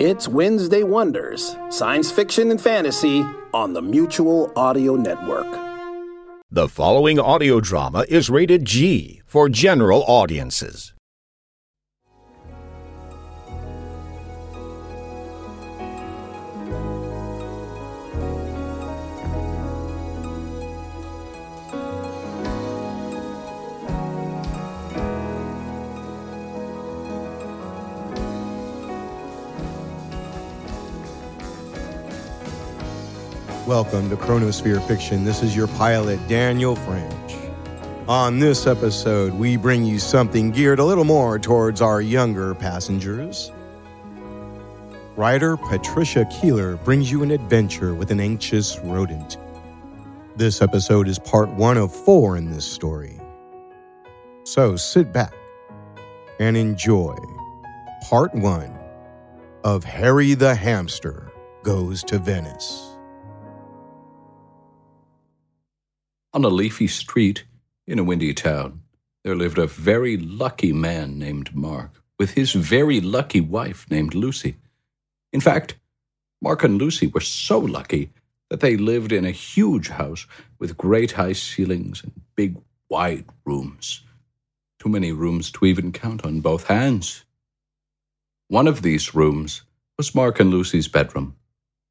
It's Wednesday Wonders, science fiction and fantasy on the Mutual Audio Network. The following audio drama is rated G for general audiences. Welcome to Chronosphere Fiction. This is your pilot, Daniel French. On this episode, we bring you something geared a little more towards our younger passengers. Writer Patricia Keeler brings you an adventure with an anxious rodent. This episode is part one of four in this story. So sit back and enjoy part one of Harry the Hamster Goes to Venice. On a leafy street in a windy town, there lived a very lucky man named Mark with his very lucky wife named Lucy. In fact, Mark and Lucy were so lucky that they lived in a huge house with great high ceilings and big wide rooms. Too many rooms to even count on both hands. One of these rooms was Mark and Lucy's bedroom,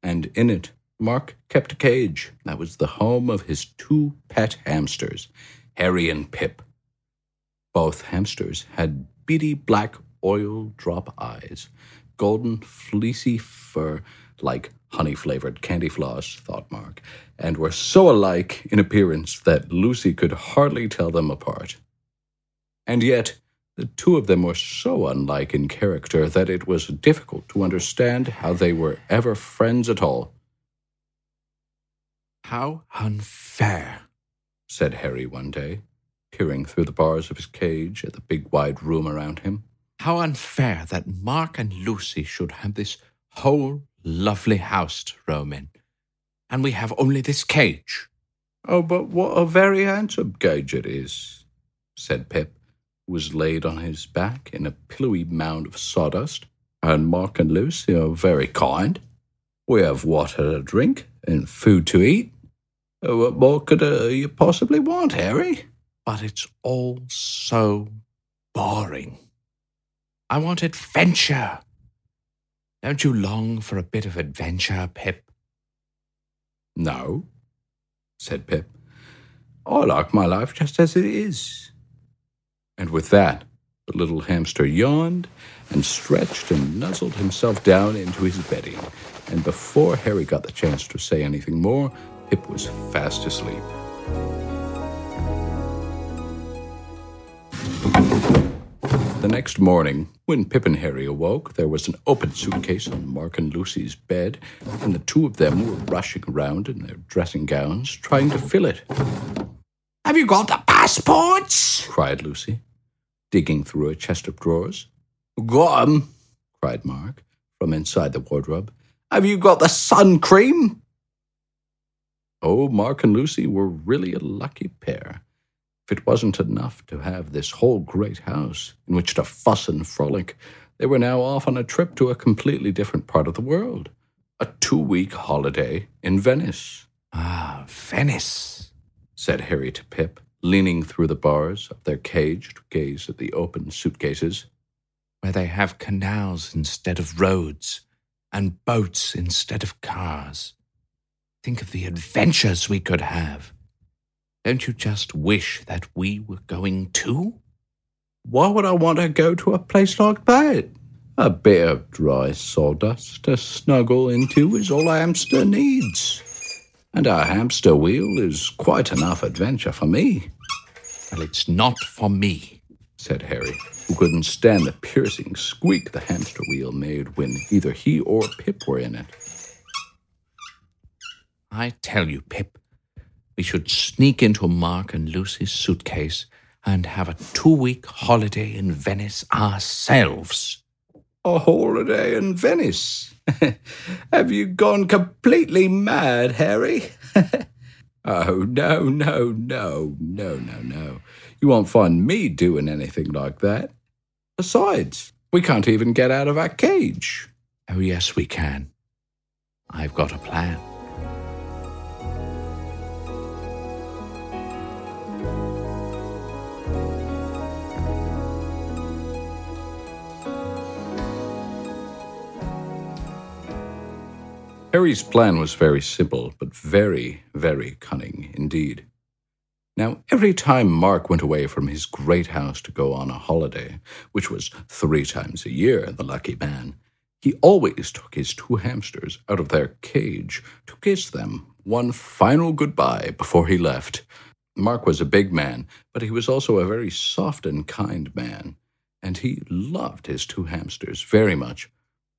and in it Mark kept a cage that was the home of his two pet hamsters, Harry and Pip. Both hamsters had beady black oil drop eyes, golden fleecy fur like honey flavored candy floss, thought Mark, and were so alike in appearance that Lucy could hardly tell them apart. And yet, the two of them were so unlike in character that it was difficult to understand how they were ever friends at all. How unfair, said Harry one day, peering through the bars of his cage at the big wide room around him. How unfair that Mark and Lucy should have this whole lovely house to roam in, and we have only this cage. Oh, but what a very handsome cage it is, said Pip, who was laid on his back in a pillowy mound of sawdust. And Mark and Lucy are very kind. We have water to drink and food to eat. Uh, What more could uh, you possibly want, Harry? But it's all so boring. I want adventure. Don't you long for a bit of adventure, Pip? No, said Pip. I like my life just as it is. And with that, the little hamster yawned and stretched and nuzzled himself down into his bedding. And before Harry got the chance to say anything more, Pip was fast asleep. The next morning, when Pip and Harry awoke, there was an open suitcase on Mark and Lucy's bed, and the two of them were rushing around in their dressing gowns, trying to fill it. Have you got the passports? cried Lucy, digging through a chest of drawers. Got 'em, cried Mark, from inside the wardrobe. Have you got the sun cream? Oh, Mark and Lucy were really a lucky pair. If it wasn't enough to have this whole great house in which to fuss and frolic, they were now off on a trip to a completely different part of the world. A two week holiday in Venice. Ah, Venice, said Harry to Pip, leaning through the bars of their cage to gaze at the open suitcases. Where they have canals instead of roads, and boats instead of cars. Think of the adventures we could have. Don't you just wish that we were going too? Why would I want to go to a place like that? A bit of dry sawdust to snuggle into is all a hamster needs. And a hamster wheel is quite enough adventure for me. Well, it's not for me, said Harry. who couldn't stand the piercing squeak the hamster wheel made when either he or Pip were in it. I tell you, Pip, we should sneak into Mark and Lucy's suitcase and have a two week holiday in Venice ourselves. A holiday in Venice? Have you gone completely mad, Harry? oh, no, no, no, no, no, no. You won't find me doing anything like that. Besides, we can't even get out of our cage. Oh, yes, we can. I've got a plan. Harry's plan was very simple, but very, very cunning indeed. Now, every time Mark went away from his great house to go on a holiday, which was three times a year, the lucky man, he always took his two hamsters out of their cage to kiss them one final goodbye before he left. Mark was a big man, but he was also a very soft and kind man, and he loved his two hamsters very much.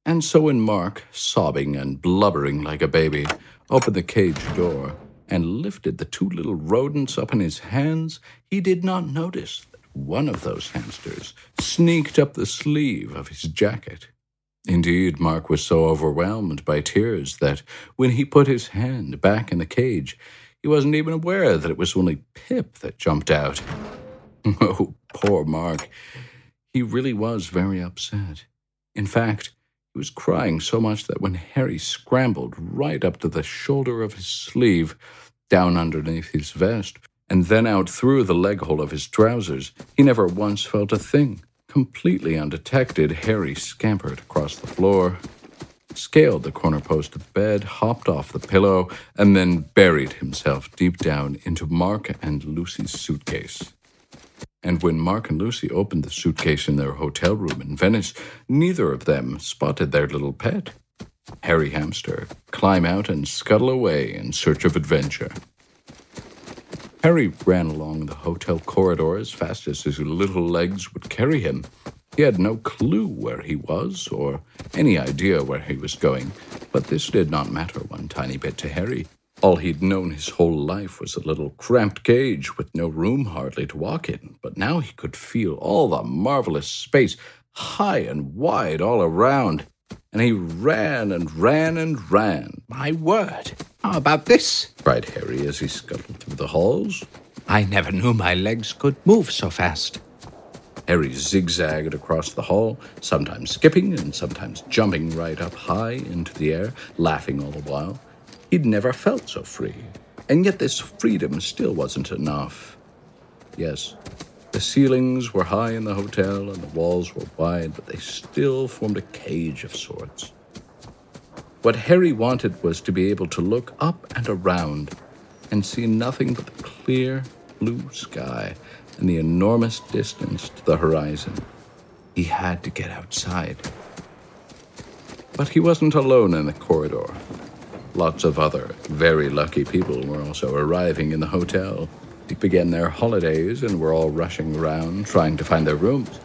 And so when Mark, sobbing and blubbering like a baby, opened the cage door and lifted the two little rodents up in his hands, he did not notice that one of those hamsters sneaked up the sleeve of his jacket. Indeed, Mark was so overwhelmed by tears that when he put his hand back in the cage, he wasn't even aware that it was only Pip that jumped out. Oh, poor Mark. He really was very upset. In fact, was crying so much that when Harry scrambled right up to the shoulder of his sleeve, down underneath his vest, and then out through the leg hole of his trousers, he never once felt a thing. Completely undetected, Harry scampered across the floor, scaled the corner post of bed, hopped off the pillow, and then buried himself deep down into Mark and Lucy's suitcase. And when Mark and Lucy opened the suitcase in their hotel room in Venice, neither of them spotted their little pet, Harry Hamster, climb out and scuttle away in search of adventure. Harry ran along the hotel corridor as fast as his little legs would carry him. He had no clue where he was or any idea where he was going, but this did not matter one tiny bit to Harry. All he'd known his whole life was a little cramped cage with no room hardly to walk in, but now he could feel all the marvelous space high and wide all around. And he ran and ran and ran. My word! How about this? cried Harry as he scuttled through the halls. I never knew my legs could move so fast. Harry zigzagged across the hall, sometimes skipping and sometimes jumping right up high into the air, laughing all the while. He'd never felt so free. And yet this freedom still wasn't enough. Yes, the ceilings were high in the hotel and the walls were wide, but they still formed a cage of sorts. What Harry wanted was to be able to look up and around and see nothing but the clear blue sky and the enormous distance to the horizon. He had to get outside. But he wasn't alone in the corridor. Lots of other very lucky people were also arriving in the hotel to begin their holidays and were all rushing around trying to find their rooms.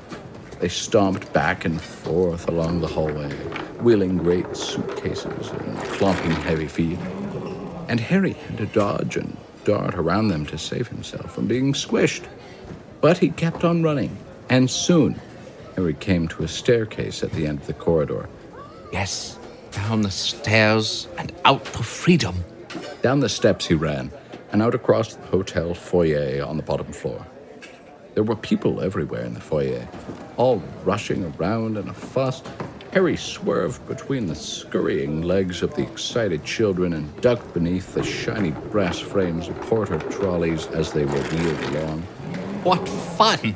They stomped back and forth along the hallway, wheeling great suitcases and clomping heavy feet. And Harry had to dodge and dart around them to save himself from being squished. But he kept on running, and soon Harry came to a staircase at the end of the corridor. Yes, down the stairs and out to freedom. Down the steps he ran, and out across the hotel foyer on the bottom floor. There were people everywhere in the foyer, all rushing around in a fuss. Harry swerved between the scurrying legs of the excited children and ducked beneath the shiny brass frames of porter trolleys as they were wheeled along. What fun!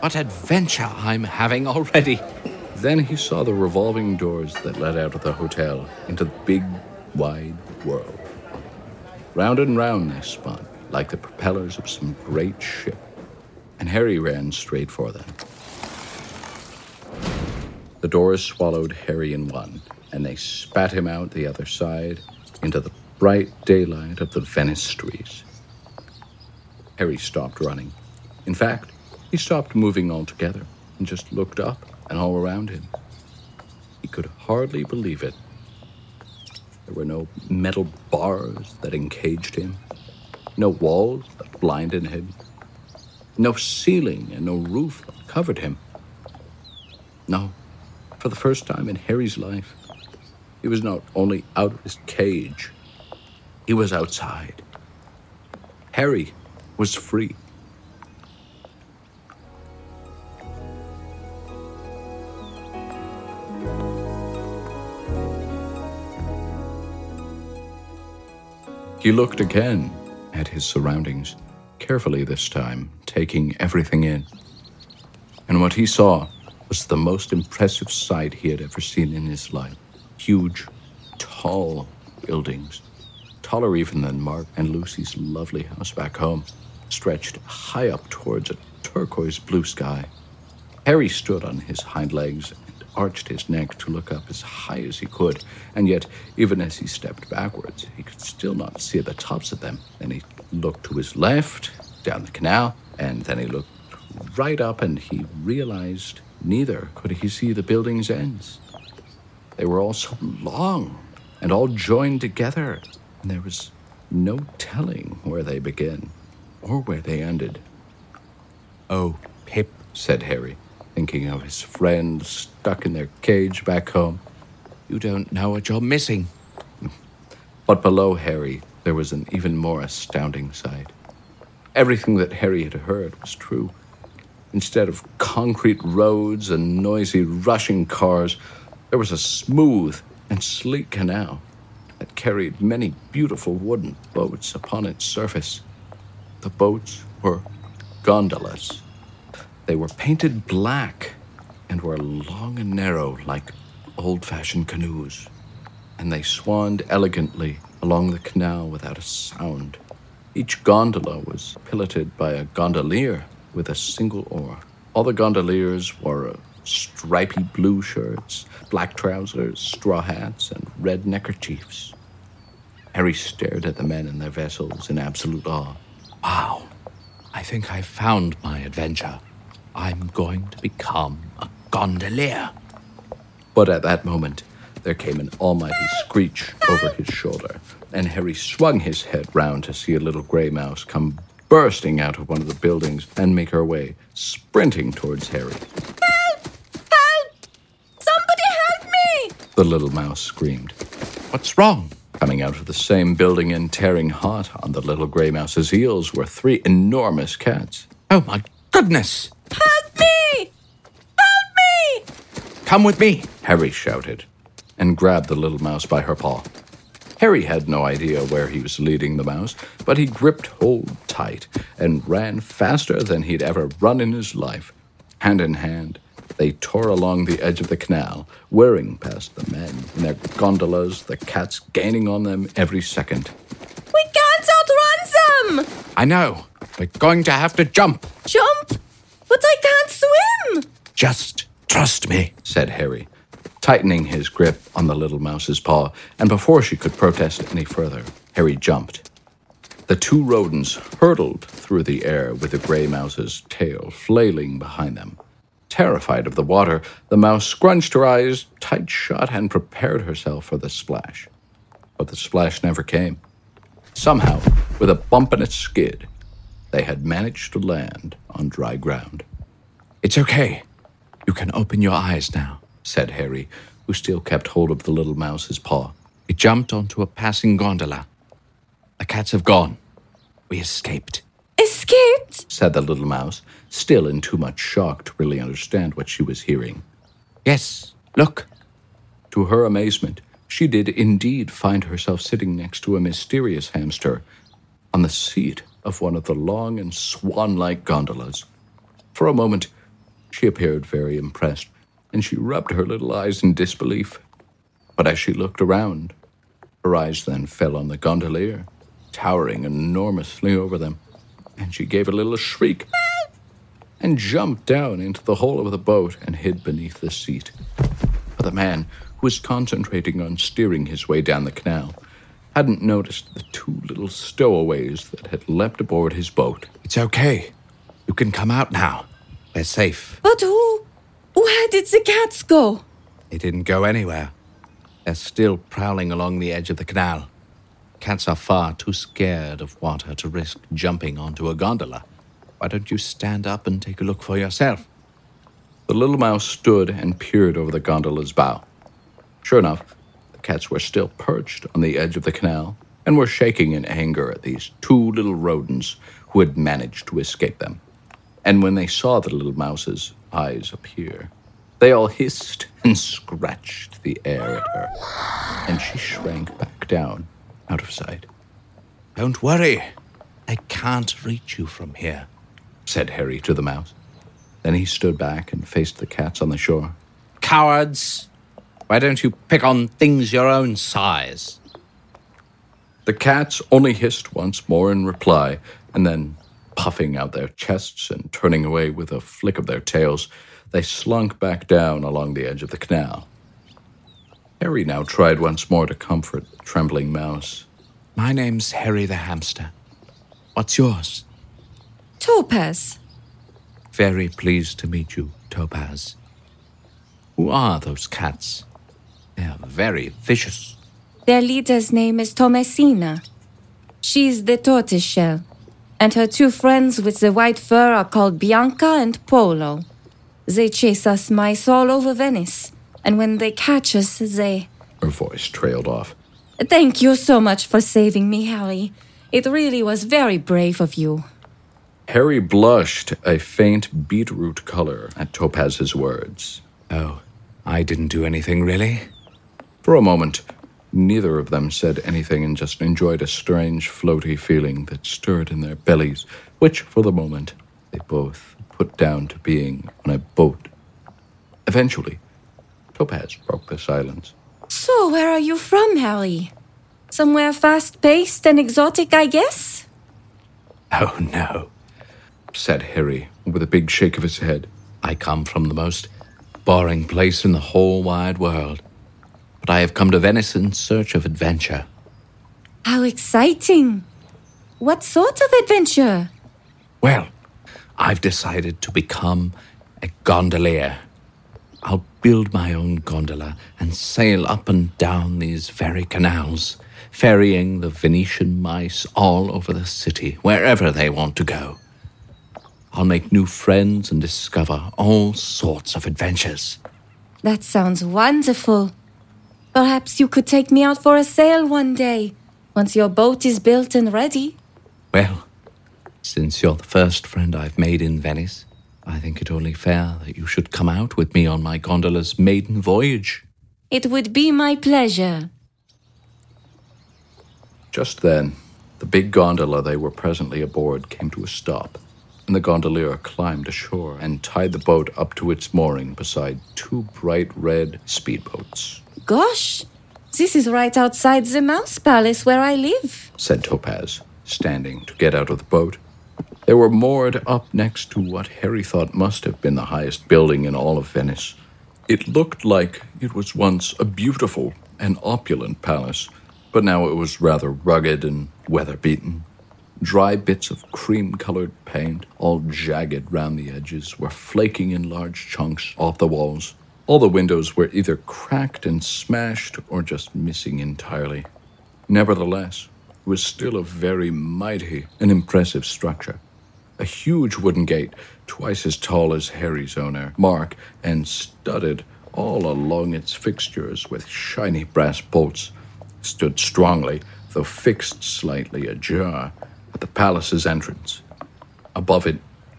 What adventure I'm having already! Then he saw the revolving doors that led out of the hotel into the big, wide world. Round and round they spun, like the propellers of some great ship, and Harry ran straight for them. The doors swallowed Harry in one, and they spat him out the other side into the bright daylight of the Venice streets. Harry stopped running. In fact, he stopped moving altogether. And just looked up and all around him. He could hardly believe it. There were no metal bars that encaged him, no walls that blinded him, no ceiling and no roof that covered him. No, for the first time in Harry's life, he was not only out of his cage, he was outside. Harry was free. He looked again at his surroundings, carefully this time, taking everything in. And what he saw was the most impressive sight he had ever seen in his life. Huge, tall buildings, taller even than Mark and Lucy's lovely house back home, stretched high up towards a turquoise blue sky. Harry stood on his hind legs arched his neck to look up as high as he could, and yet, even as he stepped backwards, he could still not see the tops of them. Then he looked to his left, down the canal, and then he looked right up and he realized neither could he see the building's ends. They were all so long and all joined together, and there was no telling where they began or where they ended. Oh, Pip, said Harry, thinking of his friends stuck in their cage back home. you don't know what you're missing. But below Harry, there was an even more astounding sight. Everything that Harry had heard was true. Instead of concrete roads and noisy, rushing cars, there was a smooth and sleek canal that carried many beautiful wooden boats upon its surface. The boats were gondolas. They were painted black and were long and narrow like old fashioned canoes, and they swanned elegantly along the canal without a sound. Each gondola was piloted by a gondolier with a single oar. All the gondoliers wore stripy blue shirts, black trousers, straw hats, and red neckerchiefs. Harry stared at the men and their vessels in absolute awe. Wow, I think I've found my adventure. I'm going to become a gondolier. But at that moment, there came an almighty screech over his shoulder, and Harry swung his head round to see a little gray mouse come bursting out of one of the buildings and make her way, sprinting towards Harry. Help! Help! Somebody help me! The little mouse screamed. What's wrong? Coming out of the same building and tearing hot on the little gray mouse's heels were three enormous cats. Oh my goodness! Help me! Help me! Come with me. Harry shouted and grabbed the little mouse by her paw. Harry had no idea where he was leading the mouse, but he gripped hold tight and ran faster than he'd ever run in his life. Hand in hand, they tore along the edge of the canal, whirring past the men in their gondolas, the cats gaining on them every second. We can't outrun them! I know. We're going to have to jump. Jump! But I can't swim! Just trust me. said Harry, tightening his grip on the little mouse's paw, and before she could protest any further, Harry jumped. The two rodents hurtled through the air with the gray mouse's tail flailing behind them. Terrified of the water, the mouse scrunched her eyes tight shut and prepared herself for the splash. But the splash never came. Somehow, with a bump and a skid, they had managed to land on dry ground. It's okay. You can open your eyes now. said Harry, who still kept hold of the little mouse's paw. We jumped onto a passing gondola. The cats have gone. We escaped. Escaped? said the little mouse, still in too much shock to really understand what she was hearing. Yes, look. To her amazement, she did indeed find herself sitting next to a mysterious hamster on the seat of one of the long and swan like gondolas. For a moment, she appeared very impressed, and she rubbed her little eyes in disbelief. But as she looked around, her eyes then fell on the gondolier, towering enormously over them, and she gave a little shriek and jumped down into the hole of the boat and hid beneath the seat. But the man, who was concentrating on steering his way down the canal, hadn't noticed the two little stowaways that had leapt aboard his boat. It's okay. You can come out now. We're safe. But who? Where did the cats go? They didn't go anywhere. They're still prowling along the edge of the canal. Cats are far too scared of water to risk jumping onto a gondola. Why don't you stand up and take a look for yourself? The little mouse stood and peered over the gondola's bow. Sure enough, the cats were still perched on the edge of the canal and were shaking in anger at these two little rodents who had managed to escape them. And when they saw the little mouse's eyes appear, they all hissed and scratched the air at her, and she shrank back down out of sight. Don't worry. I can't reach you from here, said Harry to the mouse. Then he stood back and faced the cats on the shore. Cowards! Why don't you pick on things your own size? The cats only hissed once more in reply, and then, puffing out their chests and turning away with a flick of their tails, they slunk back down along the edge of the canal. Harry now tried once more to comfort the trembling mouse. My name's Harry the hamster. What's yours? Topaz. Very pleased to meet you, Topaz. Who are those cats? They're very vicious. Their leader's name is Thomasina. She's the tortoiseshell, and her two friends with the white fur are called Bianca and Polo. They chase us mice all over Venice, and when they catch us, they. Her voice trailed off. Thank you so much for saving me, Harry. It really was very brave of you. Harry blushed a faint beetroot color at Topaz's words. Oh, I didn't do anything, really? For a moment, neither of them said anything and just enjoyed a strange, floaty feeling that stirred in their bellies, which, for the moment, they both put down to being on a boat. Eventually, Topaz broke the silence. So, where are you from, Harry? Somewhere fast paced and exotic, I guess? Oh, no, said Harry, with a big shake of his head. I come from the most boring place in the whole wide world. But I have come to Venice in search of adventure. How exciting! What sort of adventure? Well, I've decided to become a gondolier. I'll build my own gondola and sail up and down these very canals, ferrying the Venetian mice all over the city, wherever they want to go. I'll make new friends and discover all sorts of adventures. That sounds wonderful. Perhaps you could take me out for a sail one day, once your boat is built and ready. Well, since you're the first friend I've made in Venice, I think it only fair that you should come out with me on my gondola's maiden voyage. It would be my pleasure. Just then, the big gondola they were presently aboard came to a stop, and the gondolier climbed ashore and tied the boat up to its mooring beside two bright red speedboats. Gosh, this is right outside the Mouse Palace where I live, said Topaz, standing to get out of the boat. They were moored up next to what Harry thought must have been the highest building in all of Venice. It looked like it was once a beautiful and opulent palace, but now it was rather rugged and weather beaten. Dry bits of cream colored paint, all jagged round the edges, were flaking in large chunks off the walls. All the windows were either cracked and smashed or just missing entirely. Nevertheless, it was still a very mighty and impressive structure. A huge wooden gate, twice as tall as Harry's owner, Mark, and studded all along its fixtures with shiny brass bolts, stood strongly, though fixed slightly ajar, at the palace's entrance. Above it,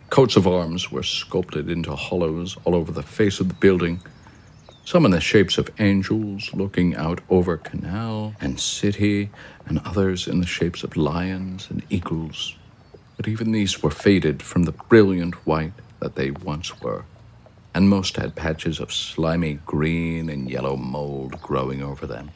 coats of arms were sculpted into hollows all over the face of the building, some in the shapes of angels looking out over canal and city, and others in the shapes of lions and eagles. But even these were faded from the brilliant white that they once were, and most had patches of slimy green and yellow mold growing over them.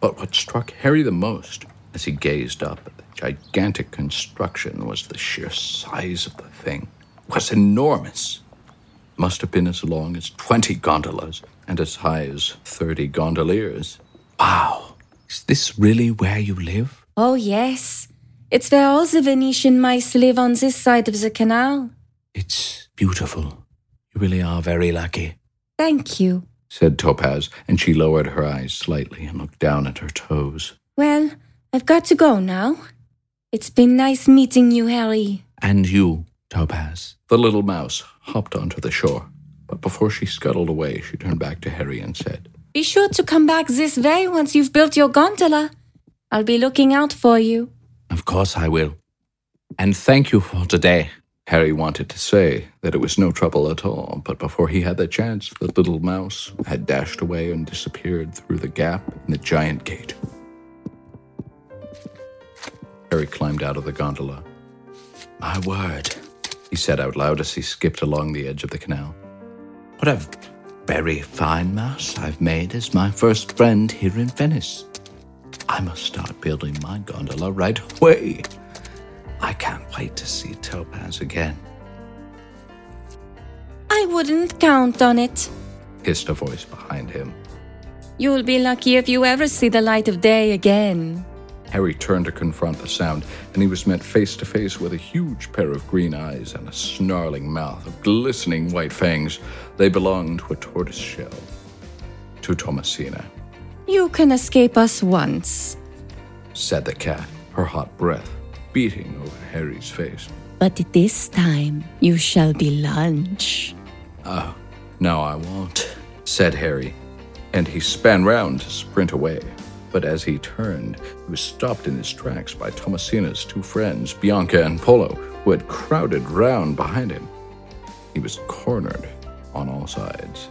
But what struck Harry the most as he gazed up at the gigantic construction was the sheer size of the thing. It was enormous. It must have been as long as 20 gondolas and as high as 30 gondoliers. Wow, is this really where you live? Oh, yes. It's where all the Venetian mice live on this side of the canal. It's beautiful. You really are very lucky. Thank you. said Topaz, and she lowered her eyes slightly and looked down at her toes. Well, I've got to go now. It's been nice meeting you, Harry. And you, Topaz. The little mouse hopped onto the shore, but before she scuttled away, she turned back to Harry and said, Be sure to come back this way once you've built your gondola. I'll be looking out for you. Of course I will. And thank you for today. Harry wanted to say that it was no trouble at all, but before he had the chance, the little mouse had dashed away and disappeared through the gap in the giant gate. Harry climbed out of the gondola. My word. He said out loud as he skipped along the edge of the canal. What a very fine mouse I've made as my first friend here in Venice. I must start building my gondola right away. I can't wait to see Topaz again. I wouldn't count on it. hissed a voice behind him. You'll be lucky if you ever see the light of day again. Harry turned to confront the sound, and he was met face to face with a huge pair of green eyes and a snarling mouth of glistening white fangs. They belonged to a tortoise shell. To Thomasina, You can escape us once, said the cat, her hot breath beating over Harry's face. but this time you shall be lunch. Ah, oh, no, I won't, said Harry, and he span round to sprint away. But as he turned, he was stopped in his tracks by Thomasina's two friends, Bianca and Polo, who had crowded round behind him. He was cornered on all sides.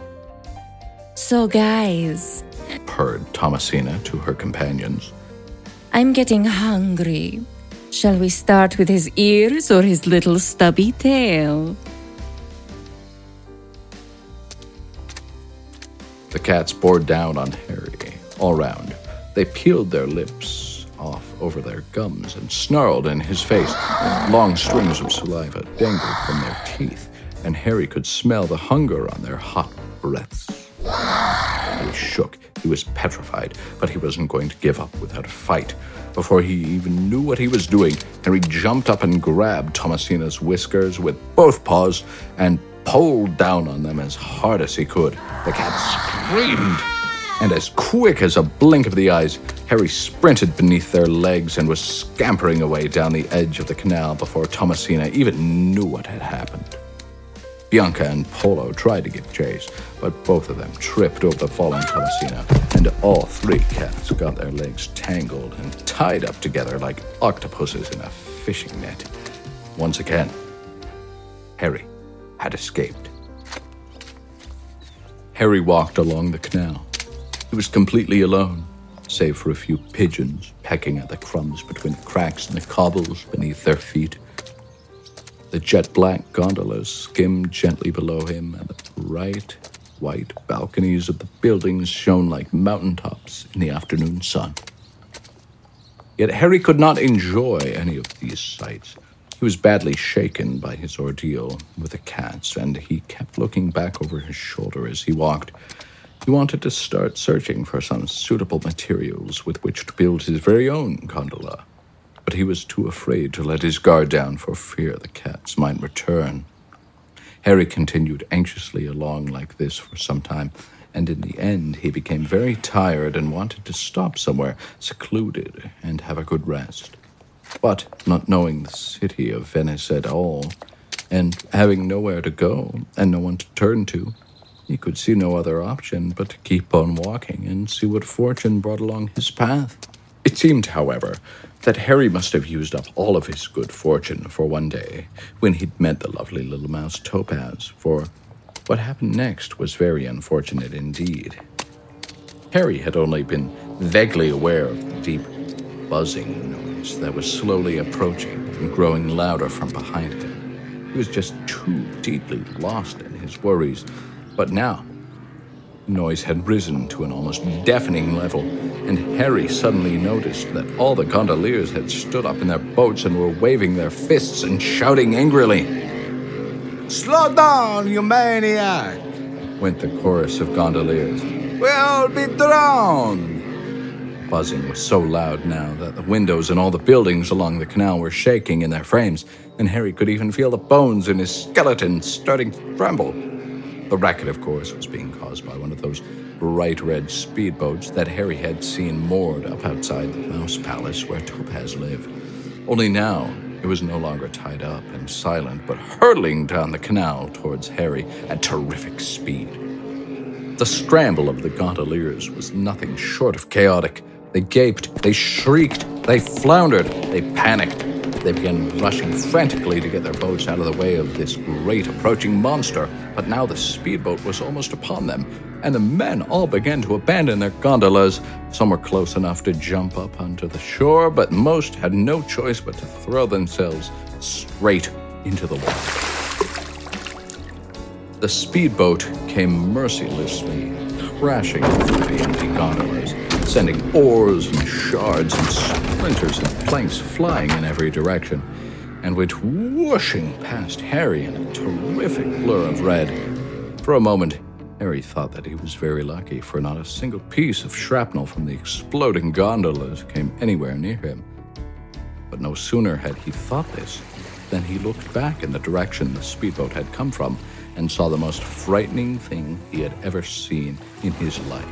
So, guys, Purred Thomasina to her companions. I'm getting hungry. Shall we start with his ears or his little stubby tail? The cats bore down on Harry all round. They peeled their lips off over their gums and snarled in his face. Long strings of saliva dangled from their teeth, and Harry could smell the hunger on their hot breaths. Harry shook. He was petrified, but he wasn't going to give up without a fight. Before he even knew what he was doing, Harry jumped up and grabbed Thomasina's whiskers with both paws and pulled down on them as hard as he could. The cat screamed, and as quick as a blink of the eyes, Harry sprinted beneath their legs and was scampering away down the edge of the canal before Thomasina even knew what had happened. Bianca and Polo tried to give chase, but both of them tripped over the fallen Thomasina, and all three cats got their legs tangled and tied up together like octopuses in a fishing net. Once again, Harry had escaped. Harry walked along the canal. He was completely alone, save for a few pigeons pecking at the crumbs between the cracks in the cobbles beneath their feet. The jet black gondolas skimmed gently below him, and the bright white balconies of the buildings shone like mountaintops in the afternoon sun. Yet Harry could not enjoy any of these sights. He was badly shaken by his ordeal with the cats, and he kept looking back over his shoulder as he walked. He wanted to start searching for some suitable materials with which to build his very own gondola but he was too afraid to let his guard down for fear the cats might return. Harry continued anxiously along like this for some time, and in the end he became very tired and wanted to stop somewhere secluded and have a good rest. But not knowing the city of Venice at all, and having nowhere to go and no one to turn to, he could see no other option but to keep on walking and see what fortune brought along his path. It seemed, however, that Harry must have used up all of his good fortune for one day when he'd met the lovely little mouse Topaz, for what happened next was very unfortunate indeed. Harry had only been vaguely aware of the deep buzzing noise that was slowly approaching and growing louder from behind him. He was just too deeply lost in his worries, but now noise had risen to an almost deafening level, and Harry suddenly noticed that all the gondoliers had stood up in their boats and were waving their fists and shouting angrily. Slow down, you maniac! Went the chorus of gondoliers. We'll be drowned! Buzzing was so loud now that the windows in all the buildings along the canal were shaking in their frames, and Harry could even feel the bones in his skeleton starting to tremble. The racket, of course, was being caused by one of those bright red speedboats that Harry had seen moored up outside the Mouse Palace where Topaz lived. Only now, it was no longer tied up and silent, but hurtling down the canal towards Harry at terrific speed. The scramble of the gondoliers was nothing short of chaotic. They gaped, they shrieked, they floundered, they panicked. They began rushing frantically to get their boats out of the way of this great approaching monster, but now the speedboat was almost upon them, and the men all began to abandon their gondolas. Some were close enough to jump up onto the shore, but most had no choice but to throw themselves straight into the water. The speedboat came mercilessly crashing through the empty gondolas, sending oars and shards and splinters and planks flying in every direction, and went whooshing past Harry in a terrific blur of red. For a moment, Harry thought that he was very lucky, for not a single piece of shrapnel from the exploding gondolas came anywhere near him. But no sooner had he thought this than he looked back in the direction the speedboat had come from and saw the most frightening thing he had ever seen in his life.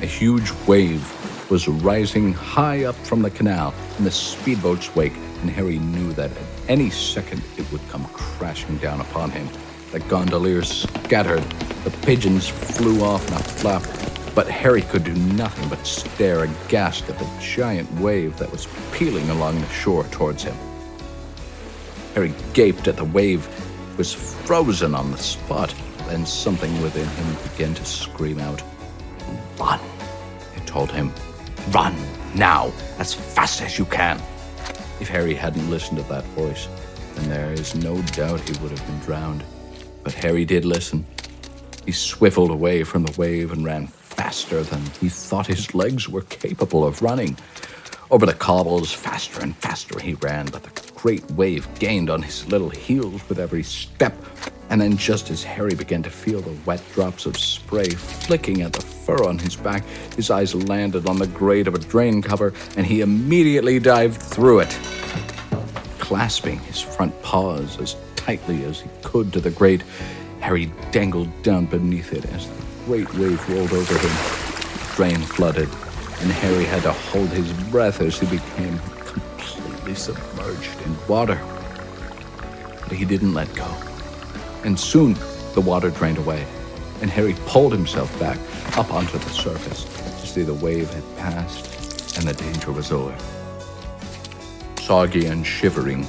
A huge wave was rising high up from the canal in the speedboat's wake, and Harry knew that at any second it would come crashing down upon him. The gondoliers scattered, the pigeons flew off in a flap, but Harry could do nothing but stare aghast at the giant wave that was peeling along the shore towards him. Harry gaped at the wave, was frozen on the spot, then something within him began to scream out. Run, it told him. Run, now, as fast as you can. If Harry hadn't listened to that voice, then there is no doubt he would have been drowned. But Harry did listen. He swiveled away from the wave and ran faster than he thought his legs were capable of running. Over the cobbles, faster and faster he ran, but the great wave gained on his little heels with every step. And then, just as Harry began to feel the wet drops of spray flicking at the fur on his back, his eyes landed on the grate of a drain cover, and he immediately dived through it. Clasping his front paws as tightly as he could to the grate, Harry dangled down beneath it as the great wave rolled over him. The drain flooded, and Harry had to hold his breath as he became completely submerged in water. But he didn't let go. And soon the water drained away, and Harry pulled himself back up onto the surface to see the wave had passed and the danger was over. Soggy and shivering,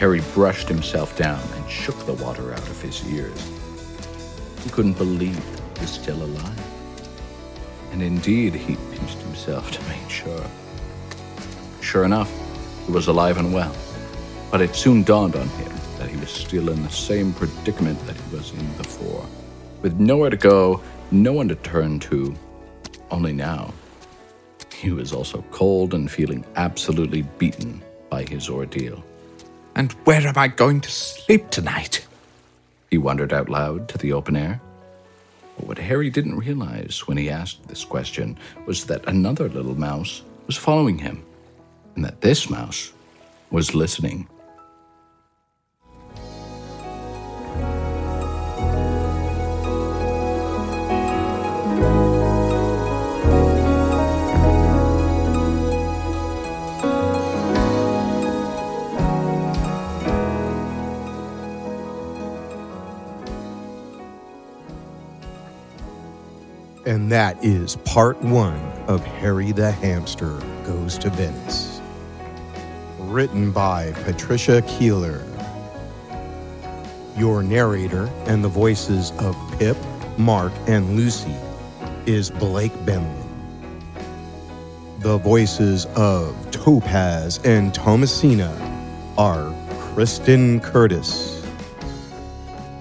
Harry brushed himself down and shook the water out of his ears. He couldn't believe he was still alive. And indeed, he himself to make sure. Sure enough, he was alive and well. But it soon dawned on him that he was still in the same predicament that he was in before, with nowhere to go, no one to turn to. Only now, he was also cold and feeling absolutely beaten by his ordeal. And where am I going to sleep tonight? He wondered out loud to the open air. But what Harry didn't realize when he asked this question was that another little mouse was following him, and that this mouse was listening. And that is part one of Harry the Hamster Goes to Venice. Written by Patricia Keeler. Your narrator and the voices of Pip, Mark, and Lucy is Blake Benlin. The voices of Topaz and Thomasina are Kristen Curtis.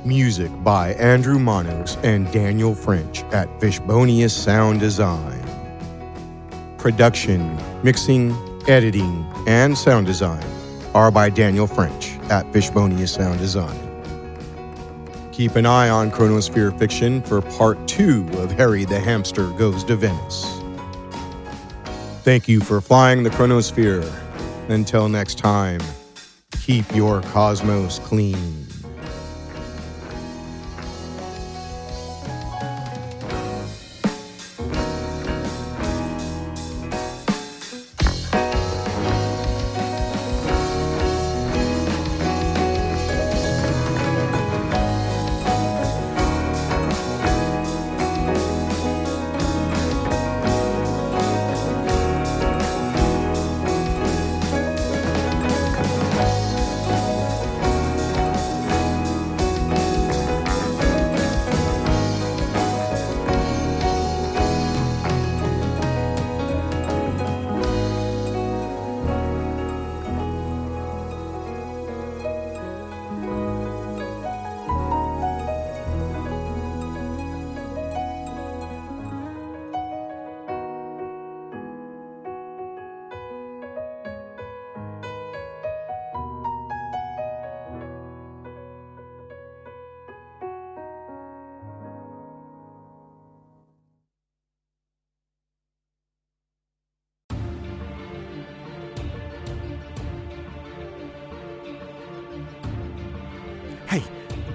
Music by Andrew Manos and Daniel French at Fishbonius Sound Design. Production, mixing, editing, and sound design are by Daniel French at Fishbonius Sound Design. Keep an eye on Chronosphere Fiction for part two of Harry the Hamster Goes to Venice. Thank you for flying the Chronosphere. Until next time, keep your cosmos clean.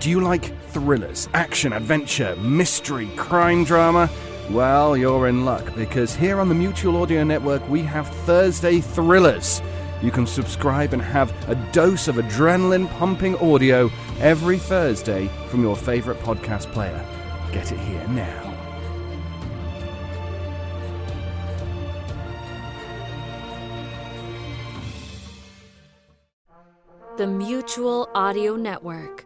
Do you like thrillers, action, adventure, mystery, crime drama? Well, you're in luck because here on the Mutual Audio Network we have Thursday Thrillers. You can subscribe and have a dose of adrenaline pumping audio every Thursday from your favorite podcast player. Get it here now. The Mutual Audio Network.